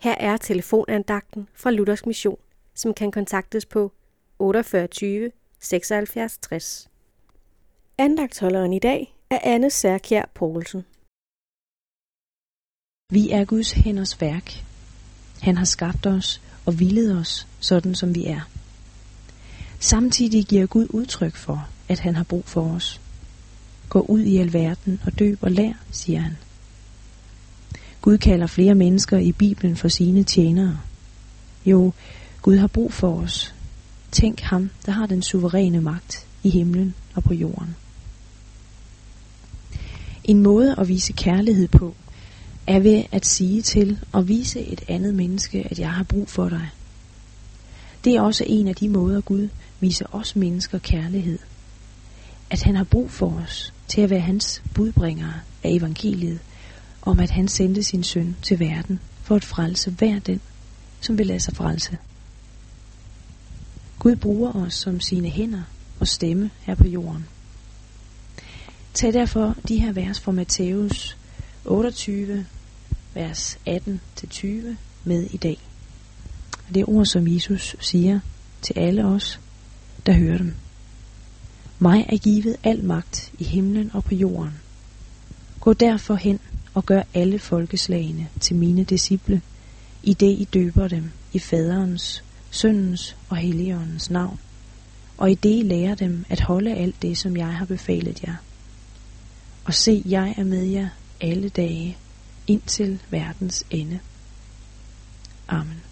Her er telefonandagten fra Luthers Mission, som kan kontaktes på 48 76 60. Andagtholderen i dag er Anne Særkjær Poulsen. Vi er Guds hænders værk. Han har skabt os og villet os, sådan som vi er. Samtidig giver Gud udtryk for, at han har brug for os. Gå ud i alverden og døb og lær, siger han. Gud kalder flere mennesker i Bibelen for sine tjenere. Jo, Gud har brug for os. Tænk ham, der har den suveræne magt i himlen og på jorden. En måde at vise kærlighed på, er ved at sige til og vise et andet menneske, at jeg har brug for dig. Det er også en af de måder, Gud viser os mennesker kærlighed. At han har brug for os til at være hans budbringere af evangeliet, om at han sendte sin søn til verden for at frelse hver den, som vil lade sig frelse. Gud bruger os som sine hænder og stemme her på jorden. Tag derfor de her vers fra Matthæus 28, vers 18-20 med i dag. Det er ord, som Jesus siger til alle os, der hører dem. Mig er givet al magt i himlen og på jorden. Gå derfor hen og gør alle folkeslagene til mine disciple, i det I døber dem i faderens, søndens og helligåndens navn, og i det I lærer dem at holde alt det, som jeg har befalet jer. Og se, jeg er med jer alle dage, indtil verdens ende. Amen.